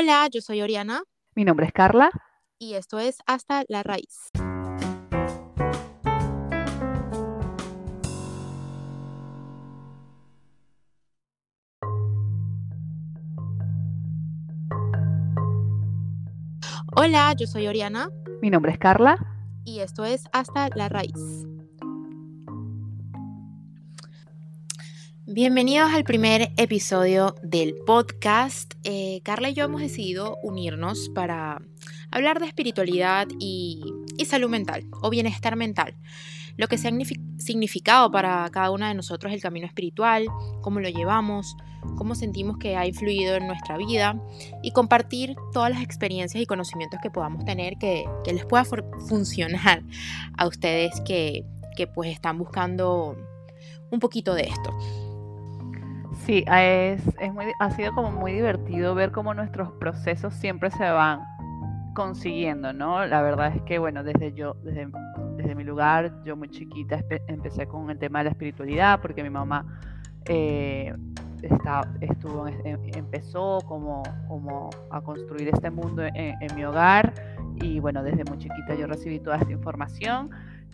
Hola, yo soy Oriana. Mi nombre es Carla. Y esto es Hasta la Raíz. Hola, yo soy Oriana. Mi nombre es Carla. Y esto es Hasta la Raíz. Bienvenidos al primer episodio del podcast. Eh, Carla y yo hemos decidido unirnos para hablar de espiritualidad y, salud mental o bienestar mental. Lo que se ha significado para cada una de nosotros el camino espiritual, cómo lo llevamos, cómo sentimos que ha influido en nuestra vida y compartir todas las experiencias y conocimientos que podamos tener que, les pueda funcionar a ustedes que, que pues están buscando un poquito de esto. Sí, es, muy, ha sido como muy divertido ver cómo nuestros procesos siempre se van consiguiendo, ¿no? La verdad es que, bueno, desde yo, desde, desde mi lugar, yo muy chiquita empecé con el tema de la espiritualidad, porque mi mamá eh, estuvo, em, empezó como, como a construir este mundo en, en mi hogar, y bueno, desde muy chiquita yo recibí toda esta información.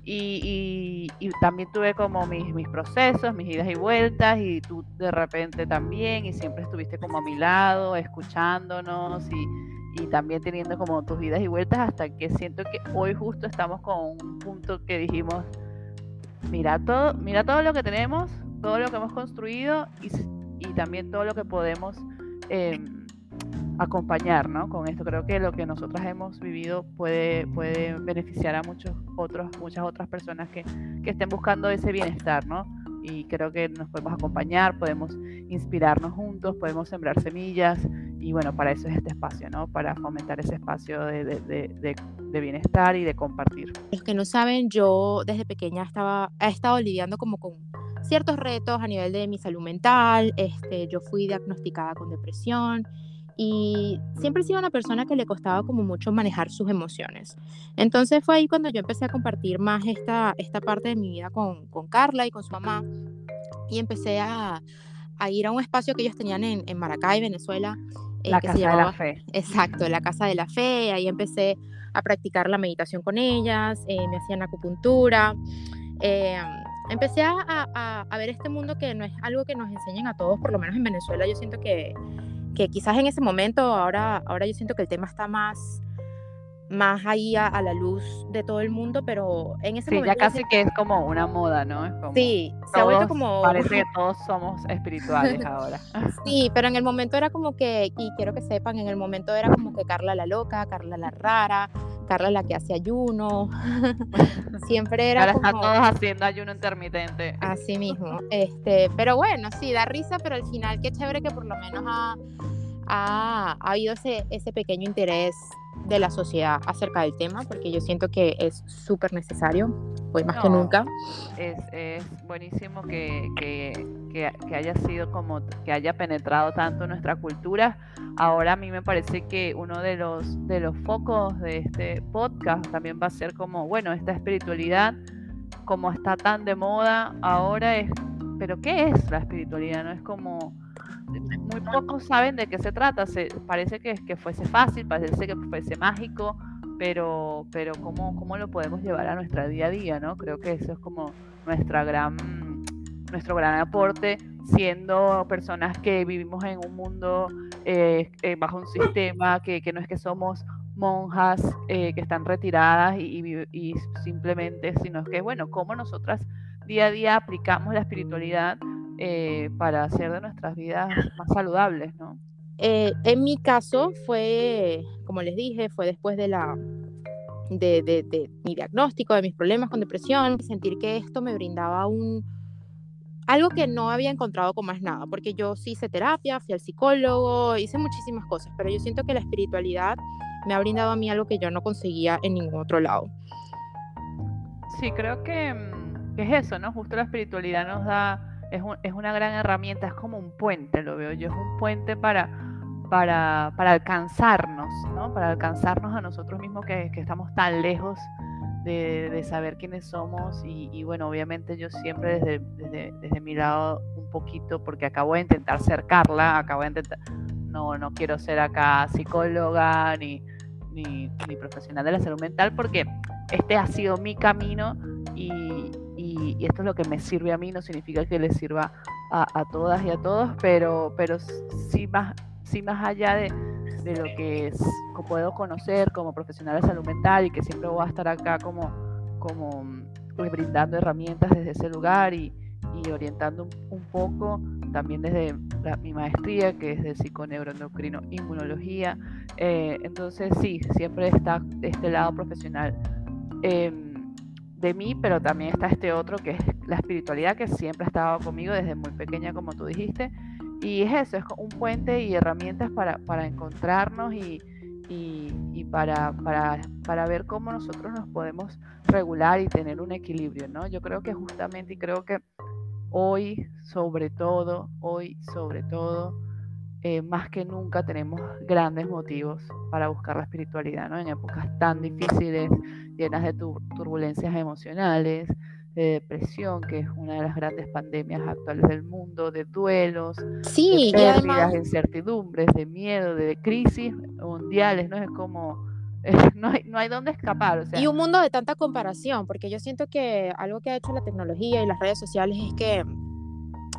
Y, también tuve como mis, mis, procesos, mis idas y vueltas, y tú de repente también, y siempre estuviste como a mi lado, escuchándonos y, y también teniendo como tus idas y vueltas, hasta que siento que hoy justo estamos con un punto que dijimos, mira todo, mira todo lo que tenemos, todo lo que hemos construido y, y también todo lo que podemos... Eh, acompañar ¿no? con esto. Creo que lo que nosotras hemos vivido puede, puede beneficiar a muchos otros, muchas otras personas que, que estén buscando ese bienestar, ¿no? Y creo que nos podemos acompañar, podemos inspirarnos juntos, podemos sembrar semillas y bueno, para eso es este espacio, ¿no? Para fomentar ese espacio de, de, de, de bienestar y de compartir. Los que no saben, yo desde pequeña estaba, he estado lidiando como con ciertos retos a nivel de mi salud mental, este, yo fui diagnosticada con depresión, y siempre he sido una persona que le costaba como mucho manejar sus emociones. Entonces fue ahí cuando yo empecé a compartir más esta, esta parte de mi vida con, con Carla y con su mamá y empecé a, a, ir a un espacio que ellos tenían en, en Maracay, Venezuela. Eh, la Casa de la Fe. Exacto, la Casa de la Fe. Ahí empecé a practicar la meditación con ellas, eh, me hacían acupuntura. Eh, empecé a, a, a ver este mundo que no es algo que nos enseñen a todos, por lo menos en Venezuela. Yo siento que que quizás en ese momento, ahora, ahora yo siento que el tema está más, más ahí a, la luz de todo el mundo, pero en ese sí, momento... ya casi que es como una moda, ¿no? sí, se ha vuelto como... Parece que todos somos espirituales ahora. sí, pero en el momento era como que, y quiero que sepan, en el momento era como que Carla la loca, Carla la rara, Carla la que hace ayuno. Siempre era. Ahora están todos haciendo ayuno intermitente. Así mismo. Este, pero bueno, sí, da risa, pero al final qué chévere que por lo menos ha, ha, habido ese, ese pequeño interés de la sociedad acerca del tema, porque yo siento que es súper necesario, hoy más que nunca. Es, es buenísimo que, que, que, haya sido como, que haya penetrado tanto nuestra cultura. Ahora a mí me parece que uno de los, de los focos de este podcast también va a ser como, bueno, esta espiritualidad, como está tan de moda ahora, es, pero ¿qué es la espiritualidad? No es como muy pocos saben de qué se trata. Parece que, que fuese fácil, parece que fuese mágico, pero, pero ¿cómo, ¿cómo lo podemos llevar a nuestra día a día? ¿no? Creo que eso es como nuestra gran, nuestro gran aporte, siendo personas que vivimos en un mundo eh, eh, bajo un sistema que, que, no es que somos monjas eh, que están retiradas y, y, y simplemente, sino que, bueno, cómo nosotras día a día aplicamos la espiritualidad eh, para hacer de nuestras vidas más saludables, ¿no? Eh, en mi caso fue, como les dije, fue después de la de, de, de, mi diagnóstico, de mis problemas con depresión, sentir que esto me brindaba un algo que no había encontrado con más nada, porque yo sí hice terapia, fui al psicólogo, hice muchísimas cosas, pero yo siento que la espiritualidad me ha brindado a mí algo que yo no conseguía en ningún otro lado. Sí, creo que, mm, que es eso, ¿no? Justo la espiritualidad nos da es, es, una gran herramienta, es como un puente, lo veo yo, es un puente para, para, para alcanzarnos, ¿no? Para alcanzarnos a nosotros mismos que, que estamos tan lejos de, de, saber quiénes somos y, y, bueno, obviamente yo siempre desde, desde, desde, mi lado un poquito, porque acabo de intentar ser Carla, acabo de intentar, no, no quiero ser acá psicóloga ni, ni, profesional de la salud mental porque este ha sido mi camino y, y, esto es lo que me sirve a mí, no significa que le sirva a, a todas y a todos, pero, pero sí, más, sí más allá de, de lo que es, puedo conocer como profesional de salud mental y que siempre voy a estar acá como, como pues, brindando herramientas desde ese lugar y, y orientando un, poco también desde mi maestría que es de psiconeuroendocrino inmunología. Eh, entonces sí siempre está este lado profesional. Em, de mí pero también está este otro que es la espiritualidad que siempre ha estado conmigo desde muy pequeña como tú dijiste y es eso, es un puente y herramientas para, para encontrarnos y, y, para, para, para, ver cómo nosotros nos podemos regular y tener un equilibrio, ¿no? Yo creo que justamente, y creo que hoy, sobre todo, hoy, sobre todo, eh, más que nunca tenemos grandes motivos para buscar la espiritualidad, ¿no? En épocas tan difíciles, llenas de turbulencias emocionales, de depresión, que es una de las grandes pandemias actuales del mundo, de duelos, sí, de pérdidas, de incertidumbres, de miedo, de crisis mundiales, ¿no? Es como, no, hay, no hay dónde escapar. Y un mundo de tanta comparación, porque yo siento que algo que ha hecho la tecnología y las redes sociales es que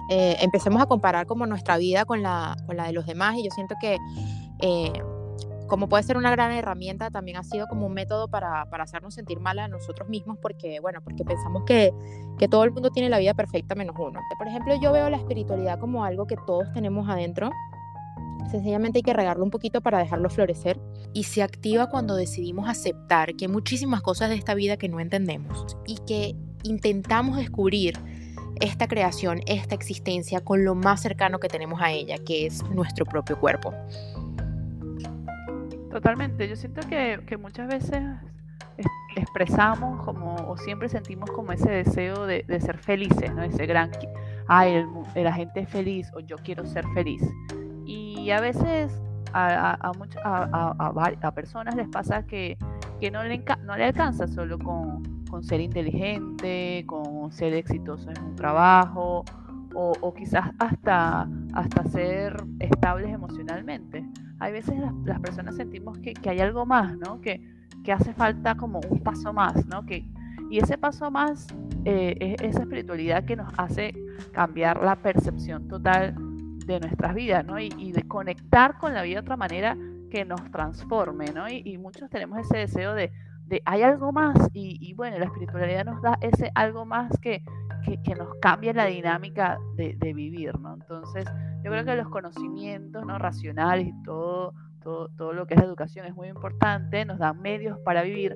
eh, empecemos a comparar como nuestra vida con la, con la de los demás y yo siento que... Eh, como puede ser una gran herramienta, también ha sido como un método para, para hacernos sentir mal a nosotros mismos porque, bueno, porque pensamos que, que, todo el mundo tiene la vida perfecta menos uno. Por ejemplo, yo veo la espiritualidad como algo que todos tenemos adentro. Sencillamente hay que regarlo un poquito para dejarlo florecer. Y se activa cuando decidimos aceptar que hay muchísimas cosas de esta vida que no entendemos y que intentamos descubrir esta creación, esta existencia con lo más cercano que tenemos a ella, que es nuestro propio cuerpo. Totalmente, yo siento que, muchas veces expresamos como, o siempre sentimos como ese deseo de, ser felices, ¿no? Ese gran, ay, la gente es feliz o yo quiero ser feliz. Y a veces a, a, personas les pasa que, no, le no le alcanza solo con, ser inteligente, con ser exitoso en un trabajo o, quizás hasta, hasta ser estables emocionalmente hay veces las, personas sentimos que, hay algo más, ¿no? Que, que, hace falta como un paso más, ¿no? Que, y ese paso más eh, es esa espiritualidad que nos hace cambiar la percepción total de nuestras vidas, ¿no? Y, de conectar con la vida de otra manera que nos transforme, ¿no? Y, muchos tenemos ese deseo de, de hay algo más y, bueno, la espiritualidad nos da ese algo más que, que, nos cambia la dinámica de, vivir, ¿no? Entonces, yo creo que los conocimientos ¿no? racionales y todo, todo, todo lo que es educación es muy importante, nos dan medios para vivir,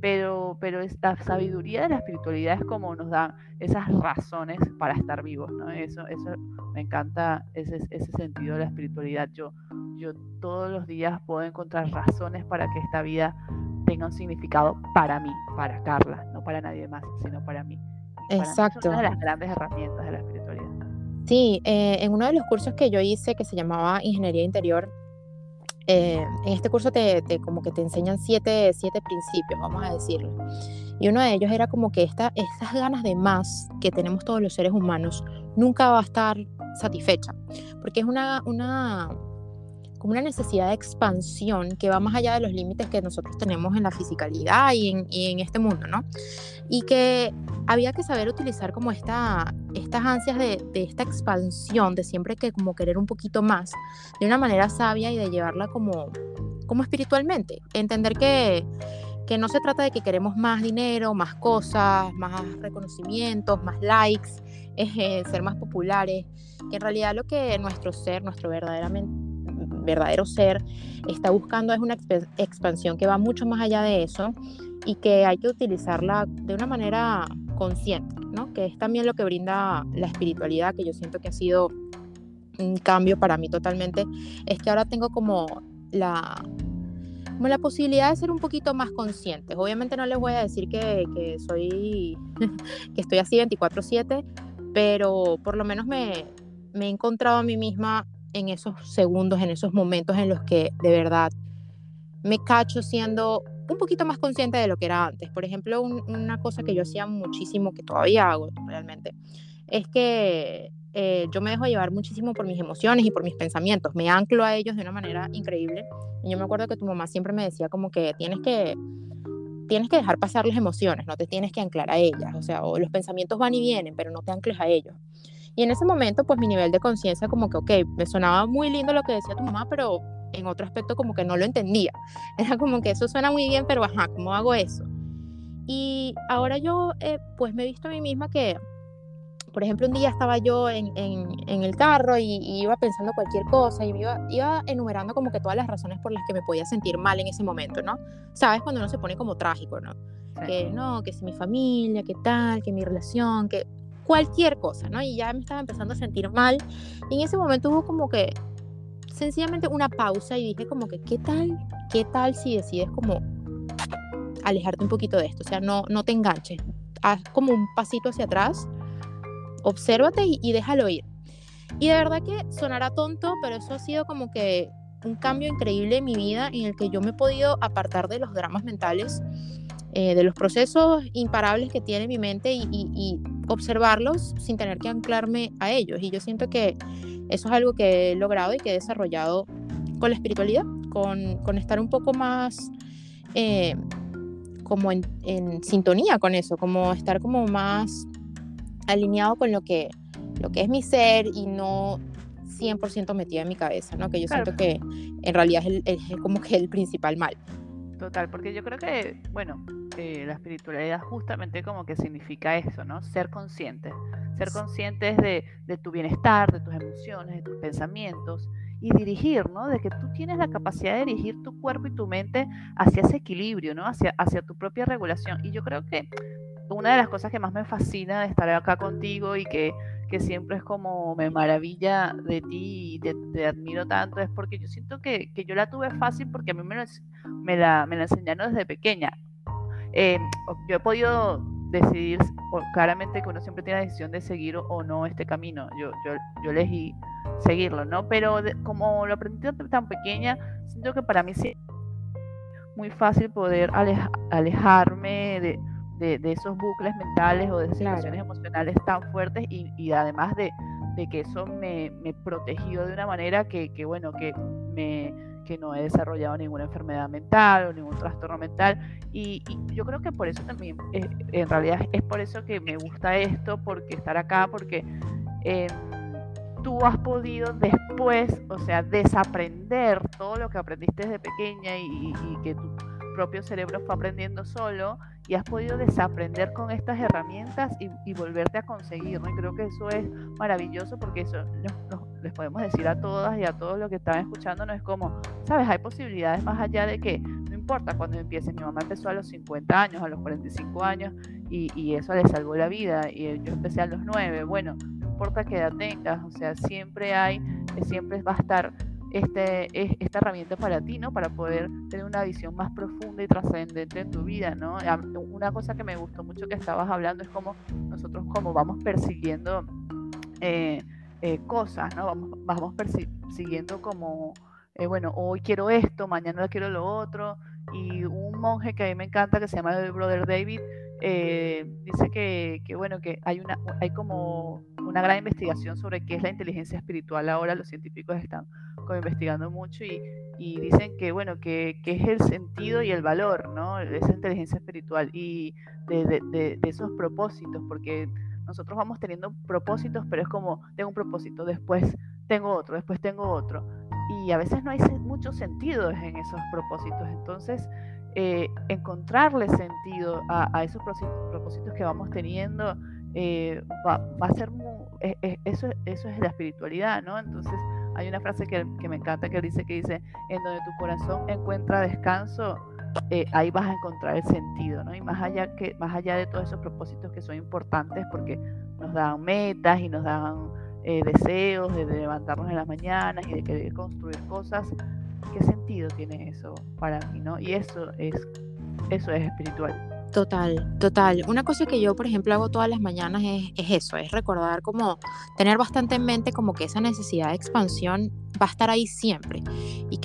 pero, pero la sabiduría de la espiritualidad es como nos dan esas razones para estar vivos, ¿no? Eso, eso me encanta ese, ese sentido de la espiritualidad. Yo, yo todos los días puedo encontrar razones para que esta vida tenga un significado para mí, para Carla, no para nadie más, sino para mí. Exacto. es una de las grandes herramientas de la espiritualidad. Sí, eh, en uno de los cursos que yo hice que se llamaba Ingeniería Interior, eh, en este curso te, como que te enseñan siete, siete, principios, vamos a decirlo. Y uno de ellos era como que esta, estas ganas de más que tenemos todos los seres humanos nunca va a estar satisfecha, porque es una, una, como una necesidad de expansión que va más allá de los límites que nosotros tenemos en la fisicalidad y en, y en este mundo, ¿no? Y que había que saber utilizar como esta, estas ansias de, de, esta expansión, de siempre que como querer un poquito más, de una manera sabia y de llevarla como, como espiritualmente. Entender que, que no se trata de que queremos más dinero, más cosas, más reconocimientos, más likes, eh, ser más populares, que en realidad lo que nuestro ser, nuestro verdaderamente verdadero ser está buscando es una expansión que va mucho más allá de eso y que hay que utilizarla de una manera consciente, ¿no? Que es también lo que brinda la espiritualidad, que yo siento que ha sido un cambio para mí totalmente, es que ahora tengo como la, como la posibilidad de ser un poquito más consciente. Obviamente no les voy a decir que, que soy, que estoy así 24/7, pero por lo menos me, me he encontrado a mí misma en esos segundos, en esos momentos en los que de verdad me cacho siendo un poquito más consciente de lo que era antes. Por ejemplo, una cosa que yo hacía muchísimo, que todavía hago realmente, es que eh, yo me dejo llevar muchísimo por mis emociones y por mis pensamientos, me anclo a ellos de una manera increíble. Y yo me acuerdo que tu mamá siempre me decía como que tienes que tienes que dejar pasar las emociones, no te tienes que anclar a ellas, o sea, o los pensamientos van y vienen, pero no te ancles a ellos. Y en ese momento, pues mi nivel de conciencia como que, ok, me sonaba muy lindo lo que decía tu mamá, pero en otro aspecto como que no lo entendía. Era como que eso suena muy bien, pero ajá, ¿cómo hago eso? Y ahora yo, eh, pues me he visto a mí misma que, por ejemplo, un día estaba yo en, en, el carro y, iba pensando cualquier cosa y iba, iba enumerando como que todas las razones por las que me podía sentir mal en ese momento, ¿no? Sabes cuando uno se pone como trágico, ¿no? Que no, que si mi familia, que tal, que mi relación, que cualquier cosa, ¿no? Y ya me estaba empezando a sentir mal. Y en ese momento hubo como que sencillamente una pausa y dije como que, ¿qué tal? ¿Qué tal si decides como alejarte un poquito de esto? O sea, no, no te enganches. Haz como un pasito hacia atrás, obsérvate y, y déjalo ir. Y de verdad que sonará tonto, pero eso ha sido como que un cambio increíble en mi vida en el que yo me he podido apartar de los dramas mentales eh, de los procesos imparables que tiene mi mente y, observarlos sin tener que anclarme a ellos. Y yo siento que eso es algo que he logrado y que he desarrollado con la espiritualidad, con, estar un poco más eh, como en, sintonía con eso, como estar como más alineado con lo que, lo que es mi ser y no 100% metida en mi cabeza, ¿no? Que yo siento que en realidad es, es como que el principal mal. Total, porque yo creo que, bueno, eh, la espiritualidad justamente como que significa eso, ¿no? Ser conscientes, ser conscientes de, de, tu bienestar, de tus emociones, de tus pensamientos y dirigir, ¿no? De que tú tienes la capacidad de dirigir tu cuerpo y tu mente hacia ese equilibrio, ¿no? Hacia, hacia tu propia regulación. Y yo creo que una de las cosas que más me fascina de estar acá contigo y que que siempre es como me maravilla de ti y te, admiro tanto, es porque yo siento que, que, yo la tuve fácil porque a mí me, me, la, me la enseñaron desde pequeña. Eh, yo he podido decidir claramente que uno siempre tiene la decisión de seguir o, no este camino. Yo, yo, yo elegí seguirlo, ¿no? Pero como lo aprendí tan pequeña, siento que para mí sí muy fácil poder alejarme de de, esos bucles mentales o de esas situaciones emocionales tan fuertes y, además de, que eso me, me, protegió de una manera que, bueno, que, me, que no he desarrollado ninguna enfermedad mental o ningún trastorno mental. Y, yo creo que por eso también, eh, en realidad es por eso que me gusta esto, porque estar acá, porque em, tú has podido después, o sea, desaprender todo lo que aprendiste desde pequeña y, que tu propio cerebro fue aprendiendo solo y has podido desaprender con estas herramientas y, volverte a conseguir, ¿no? Y creo que eso es maravilloso porque eso les podemos decir a todas y a todos los que están escuchando, no es como, sabes, hay posibilidades más allá de que no importa cuando empieces, mi mamá empezó a los 50 años, a los 45 años y, y eso le salvó la vida y yo empecé a los 9, bueno, no importa qué edad tengas, o sea, siempre hay, siempre va a estar este, es, esta herramienta para ti, ¿no? Para poder tener una visión más profunda y trascendente en tu vida, ¿no? Una cosa que me gustó mucho que estabas hablando es como nosotros como vamos persiguiendo eh, eh, cosas, ¿no? Vamos, vamos persiguiendo como, eh, bueno, hoy quiero esto, mañana quiero lo otro. Y un monje que a mí me encanta, que se llama el Brother David, dice que, que, bueno, que hay, una, hay como una gran investigación sobre qué es la inteligencia espiritual ahora, los científicos están investigando mucho y, y dicen que, bueno, que, que, es el sentido y el valor, ¿no? Esa inteligencia espiritual y de, de, de, esos propósitos, porque nosotros vamos teniendo propósitos, pero es como, tengo un propósito, después tengo otro, después tengo otro. Y a veces no hay mucho sentido en esos propósitos. Entonces, eh, encontrarle sentido a, a, esos propósitos que vamos teniendo eh, va, va, a ser muy, eh, eso, eso es la espiritualidad, ¿no? Entonces, hay una frase que, me encanta que dice que dice, en donde tu corazón encuentra descanso, eh, ahí vas a encontrar el sentido, ¿no? Y más allá, que, más allá de todos esos propósitos que son importantes porque nos dan metas y nos dan eh, deseos de, levantarnos en las mañanas y de querer construir cosas, ¿qué sentido tiene eso para mí, ¿no? Y eso es, eso es espiritual. Total, total. Una cosa que yo, por ejemplo, hago todas las mañanas es, eso, es recordar como tener bastante en mente como que esa necesidad de expansión va a estar ahí siempre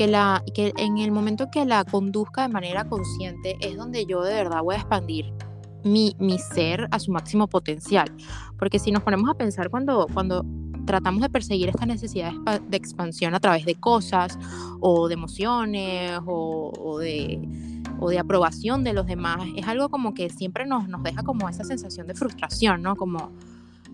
que, la, que en el momento que la conduzca de manera consciente es donde yo de verdad voy a expandir mi, mi ser a su máximo potencial. Porque si nos ponemos a pensar cuando, cuando tratamos de perseguir esta necesidad de expansión a través de cosas o de emociones o, de, o de aprobación de los demás, es algo como que siempre nos, nos deja como esa sensación de frustración, ¿no? Como,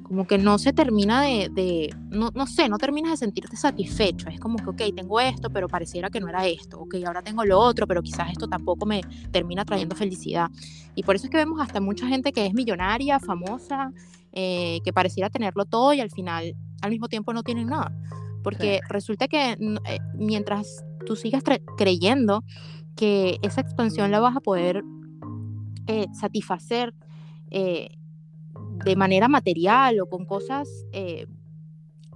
como que no se termina de, no, no, sé, no terminas de sentirte satisfecho. Es como que, ok, tengo esto, pero pareciera que no era esto. Ok, ahora tengo lo otro, pero quizás esto tampoco me termina trayendo felicidad. Y por eso es que vemos hasta mucha gente que es millonaria, famosa, eh, que pareciera tenerlo todo y al final, al mismo tiempo, no tienen nada. Porque resulta que eh, mientras tú sigas creyendo que esa expansión la vas a poder eh, satisfacer, de manera material o con cosas, eh,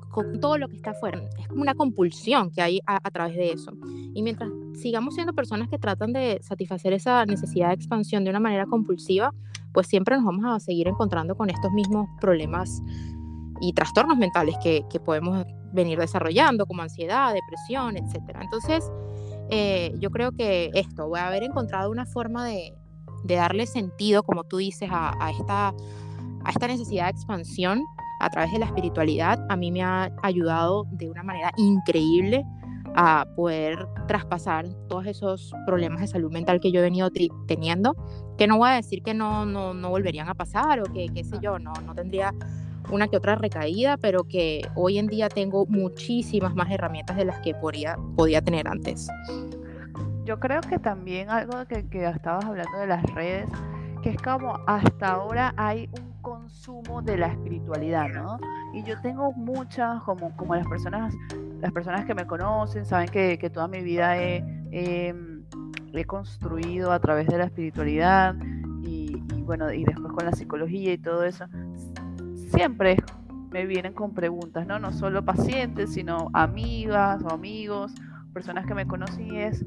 con todo lo que está afuera. Es como una compulsión que hay a, través de eso. Y mientras sigamos siendo personas que tratan de satisfacer esa necesidad de expansión de una manera compulsiva, pues siempre nos vamos a seguir encontrando con estos mismos problemas y trastornos mentales que, que podemos venir desarrollando, como ansiedad, depresión, etc. Entonces, eh, yo creo que esto, voy a haber encontrado una forma de, de darle sentido, como tú dices, a, a esta a esta necesidad de expansión a través de la espiritualidad, a mí me ha ayudado de una manera increíble a poder traspasar todos esos problemas de salud mental que yo he venido teniendo, que no voy a decir que no, no, no volverían a pasar o que, qué sé yo, no, no tendría una que otra recaída, pero que hoy en día tengo muchísimas más herramientas de las que podía, podía tener antes. Yo creo que también algo que, que estabas hablando de las redes, que es como hasta ahora hay consumo de la espiritualidad, ¿no? Y yo tengo muchas, como, como las personas, las personas que me conocen, saben que, que toda mi vida he, he, construido a través de la espiritualidad y, y, bueno, y después con la psicología y todo eso, siempre me vienen con preguntas, ¿no? No solo pacientes, sino amigas o amigos, personas que me conocen y es...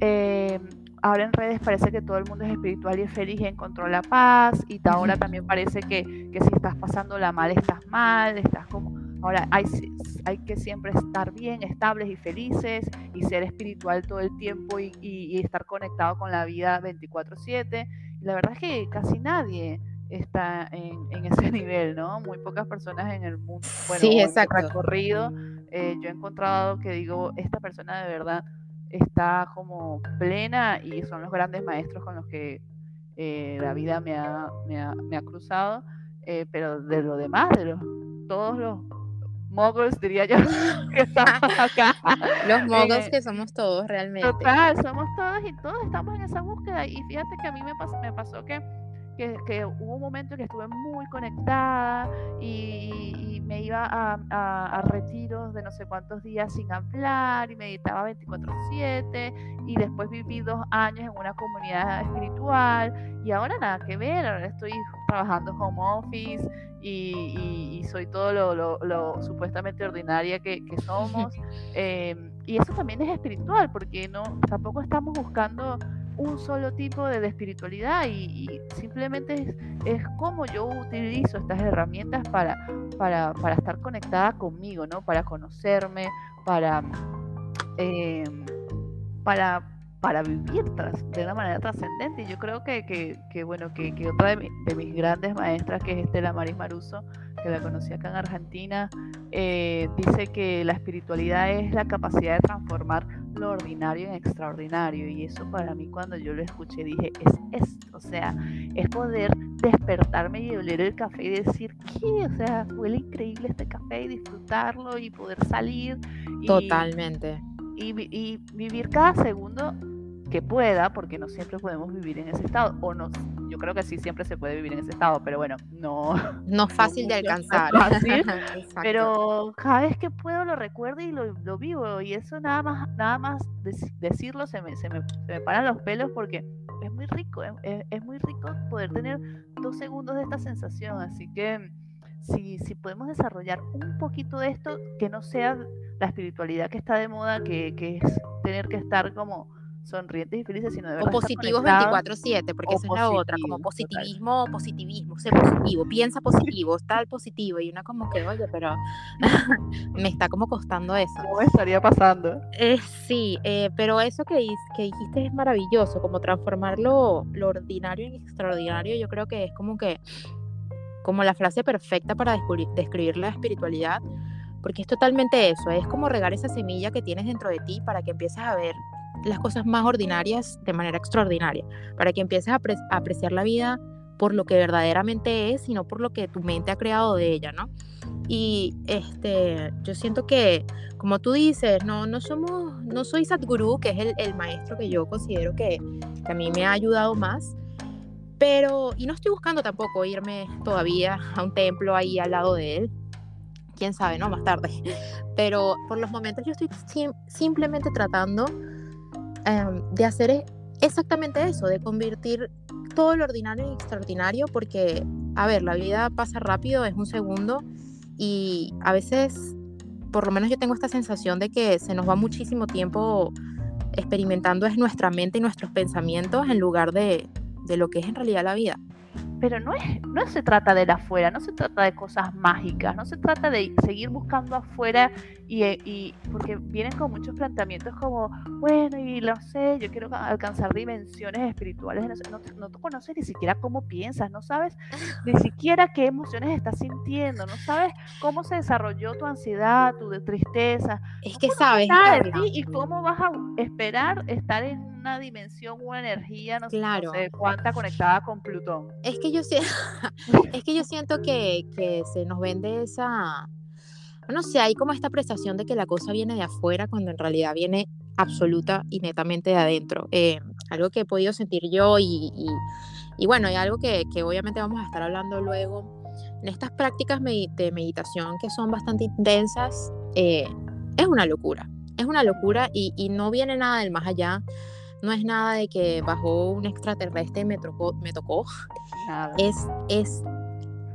Eh, ahora en redes parece que todo el mundo es espiritual y es feliz y encontró la paz y ahora también parece que, que, si estás pasando la mal estás mal, estás como... Ahora hay, hay que siempre estar bien, estables y felices y ser espiritual todo el tiempo y, y, estar conectado con la vida 24/7. La verdad es que casi nadie está en, en, ese nivel, ¿no? Muy pocas personas en el mundo, bueno, sí, exacto. recorrido, eh, yo he encontrado que digo, esta persona de verdad está como plena y son los grandes maestros con los que eh, la vida me ha, me ha, me ha cruzado, eh, pero de lo demás, de los, todos los moguls, diría yo, que estamos acá. Los moguls que somos todos realmente. Total, somos todos y todos estamos en esa búsqueda. Y fíjate que a mí me pasó, me pasó que que, hubo un momento en que estuve muy conectada y, me iba a, a, retiros de no sé cuántos días sin hablar y meditaba 24/7 y después viví dos años en una comunidad espiritual y ahora nada que ver, ahora estoy trabajando home office y, soy todo lo, lo, supuestamente ordinaria que, que somos. Em, y eso también es espiritual porque no tampoco estamos buscando un solo tipo de, espiritualidad y, simplemente es, como yo utilizo estas herramientas para, para, para, estar conectada conmigo, ¿no? Para conocerme, para, em, para, para vivir de una manera trascendente. Y yo creo que, que, bueno, que, que otra de, de, mis grandes maestras, que es Estela Maris Maruso, que la conocí acá en Argentina, eh, dice que la espiritualidad es la capacidad de transformar lo ordinario en extraordinario. Y eso para mí cuando yo lo escuché dije, es esto, o sea, es poder despertarme y oler el café y decir, ¿qué? O sea, huele increíble este café y disfrutarlo y poder salir. Totalmente. Y, y vivir cada segundo que pueda, porque no siempre podemos vivir en ese estado, o no, yo creo que sí siempre se puede vivir en ese estado, pero bueno, no. No es fácil de alcanzar. pero cada vez que puedo lo recuerdo y lo, lo, vivo, y eso nada más, nada más decirlo se me, se me, se me paran los pelos porque es muy rico, es, es, muy rico poder tener dos segundos de esta sensación, así que si, si podemos desarrollar un poquito de esto, que no sea la espiritualidad que está de moda, que, que es tener que estar como sonrientes y felices, sino de verdad. O positivos 24-7, porque esa es la otra, como positivismo, positivismo, sé positivo, piensa positivo, tal positivo, y una como que, oye, pero me está como costando eso. ¿Cómo estaría pasando? Eh, sí, eh, pero eso que, que dijiste es maravilloso, como transformar lo, lo ordinario en extraordinario, yo creo que es como que, como la frase perfecta para describir la espiritualidad, porque es totalmente eso, es como regar esa semilla que tienes dentro de ti para que empieces a ver las cosas más ordinarias de manera extraordinaria, para que empieces a, apreciar la vida por lo que verdaderamente es y no por lo que tu mente ha creado de ella, ¿no? Y este, yo siento que, como tú dices, no, no somos, no soy Sadhguru, que es el, maestro que yo considero que, que, a mí me ha ayudado más, pero, y no estoy buscando tampoco irme todavía a un templo ahí al lado de él, quién sabe, ¿no? Más tarde. Pero por los momentos yo estoy simplemente tratando em, de hacer e-, exactamente eso, de convertir todo lo ordinario en extraordinario, porque, a ver, la vida pasa rápido, es un segundo, y a veces, por lo menos yo tengo esta sensación de que se nos va muchísimo tiempo experimentando es nuestra mente y nuestros pensamientos en lugar de, de lo que es en realidad la vida pero no, es, no se trata de la afuera, no se trata de cosas mágicas, no se trata de seguir buscando afuera y, eh, y porque vienen con muchos planteamientos como, bueno, y lo sé, yo quiero alcanzar dimensiones espirituales, no, no, no conoces ni siquiera cómo piensas, no sabes ni siquiera qué emociones estás sintiendo, no sabes cómo se desarrolló tu ansiedad, tu tristeza. Es que sabes. y cómo vas a esperar estar en una dimensión, una energía, no, sé cuánta conectada con Plutón. Es que yo, es que yo siento que, que se nos vende esa, no sé, hay como esta prestación de que la cosa viene de afuera cuando en realidad viene absoluta y netamente de adentro. Eh, algo que he podido sentir yo y, y, bueno, hay algo que, que, obviamente vamos a estar hablando luego. En estas prácticas de meditación que son bastante intensas, eh, es una locura. Es una locura y, y, no viene nada del más allá. No es nada de que bajó un extraterrestre y me tocó. Me tocó. Es, es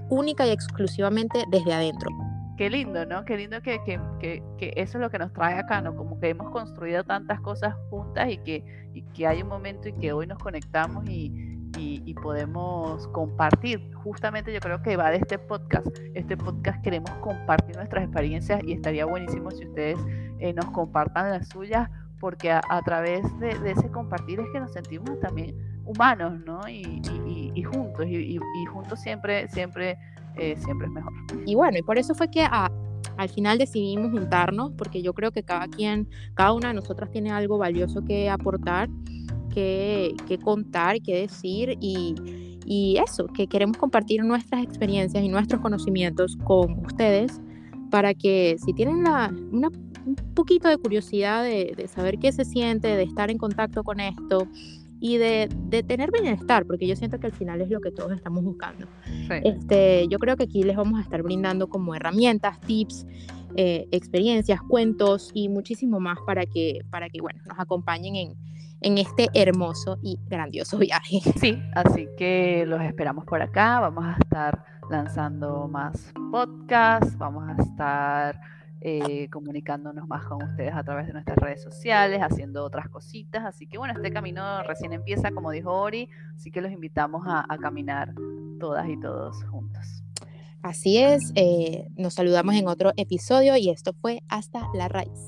única y exclusivamente desde adentro. Qué lindo, ¿no? Qué lindo que, que, que, que, eso es lo que nos trae acá, ¿no? Como que hemos construido tantas cosas juntas y que, y que hay un momento en que hoy nos conectamos y, y, podemos compartir. Justamente yo creo que va de este podcast. Este podcast queremos compartir nuestras experiencias y estaría buenísimo si ustedes eh, nos compartan las suyas porque a, través de, ese compartir es que nos sentimos también humanos, ¿no? Y, juntos, y, juntos siempre, siempre, eh, siempre es mejor. Y bueno, y por eso fue que al final decidimos juntarnos, porque yo creo que cada quien, cada una de nosotras tiene algo valioso que aportar, que, que contar, que decir, y, y eso, que queremos compartir nuestras experiencias y nuestros conocimientos con ustedes para que si tienen la, una un poquito de curiosidad de, saber qué se siente, de estar en contacto con esto y de, tener bienestar, porque yo siento que al final es lo que todos estamos buscando. Este, yo creo que aquí les vamos a estar brindando como herramientas, tips, eh, experiencias, cuentos y muchísimo más para que, para que bueno, nos acompañen en, en este hermoso y grandioso viaje. Sí, así que los esperamos por acá. Vamos a estar lanzando más podcasts, vamos a estar eh, comunicándonos más con ustedes a través de nuestras redes sociales, haciendo otras cositas. Así que bueno, este camino recién empieza, como dijo Ori, así que los invitamos a, caminar todas y todos juntos. Así es, eh, nos saludamos en otro episodio y esto fue Hasta la Raíz.